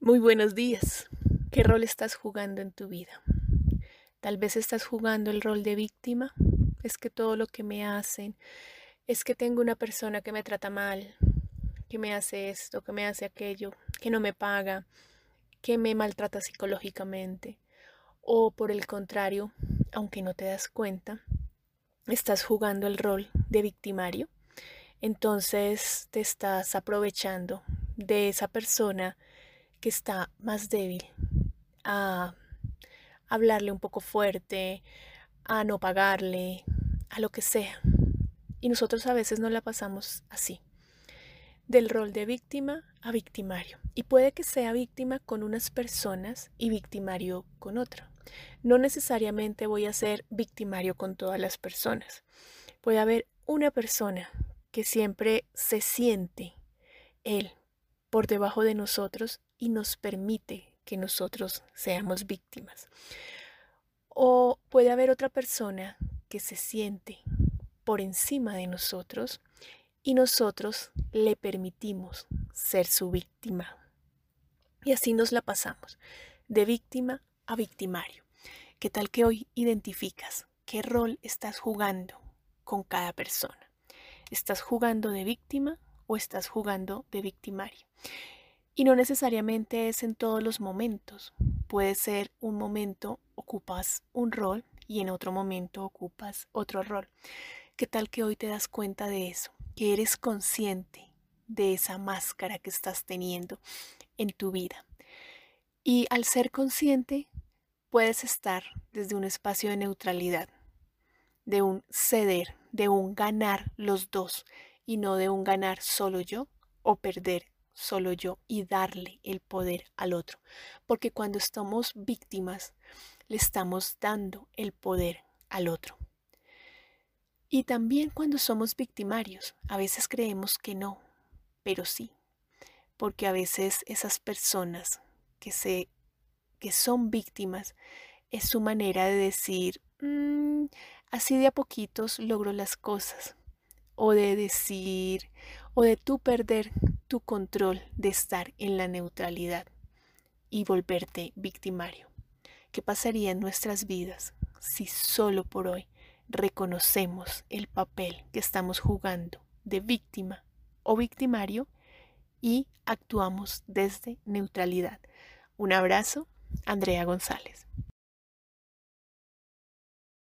Muy buenos días. ¿Qué rol estás jugando en tu vida? Tal vez estás jugando el rol de víctima. Es que todo lo que me hacen, es que tengo una persona que me trata mal, que me hace esto, que me hace aquello, que no me paga, que me maltrata psicológicamente. O por el contrario, aunque no te das cuenta, estás jugando el rol de victimario. Entonces te estás aprovechando de esa persona que está más débil, a hablarle un poco fuerte, a no pagarle, a lo que sea. Y nosotros a veces no la pasamos así, del rol de víctima a victimario. Y puede que sea víctima con unas personas y victimario con otra. No necesariamente voy a ser victimario con todas las personas. Puede haber una persona que siempre se siente él por debajo de nosotros y nos permite que nosotros seamos víctimas. O puede haber otra persona que se siente por encima de nosotros y nosotros le permitimos ser su víctima. Y así nos la pasamos, de víctima a victimario. ¿Qué tal que hoy identificas qué rol estás jugando con cada persona? ¿Estás jugando de víctima o estás jugando de victimario? Y no necesariamente es en todos los momentos. Puede ser un momento ocupas un rol y en otro momento ocupas otro rol. ¿Qué tal que hoy te das cuenta de eso? Que eres consciente de esa máscara que estás teniendo en tu vida. Y al ser consciente, puedes estar desde un espacio de neutralidad, de un ceder, de un ganar los dos y no de un ganar solo yo o perder solo yo y darle el poder al otro. Porque cuando estamos víctimas, le estamos dando el poder al otro. Y también cuando somos victimarios, a veces creemos que no, pero sí, porque a veces esas personas que, se, que son víctimas es su manera de decir, mm, así de a poquitos logro las cosas, o de decir, o de tú perder tu control de estar en la neutralidad y volverte victimario. ¿Qué pasaría en nuestras vidas si solo por hoy reconocemos el papel que estamos jugando de víctima o victimario y actuamos desde neutralidad? Un abrazo, Andrea González.